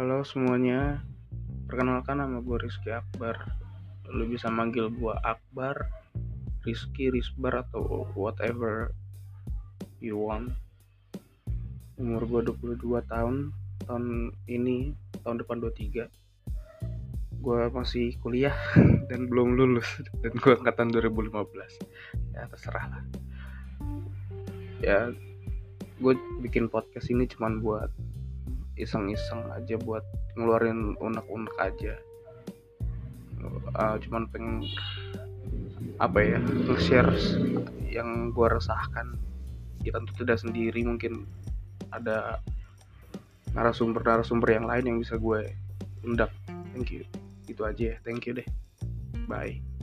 Halo semuanya, perkenalkan nama gue Rizky Akbar. Lu bisa manggil gue Akbar, Rizky, Rizbar atau whatever you want. Umur gue 22 tahun, tahun ini, tahun depan 23. Gue masih kuliah dan belum lulus dan gue angkatan 2015. Ya terserah lah. Ya gue bikin podcast ini cuman buat iseng-iseng aja buat ngeluarin unek-unek aja. Uh, cuman pengen apa ya nge-share yang gue resahkan. Kita tentu tidak sendiri mungkin ada narasumber-narasumber yang lain yang bisa gue undang. Thank you. Itu aja ya. Thank you deh. Bye